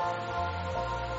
うん。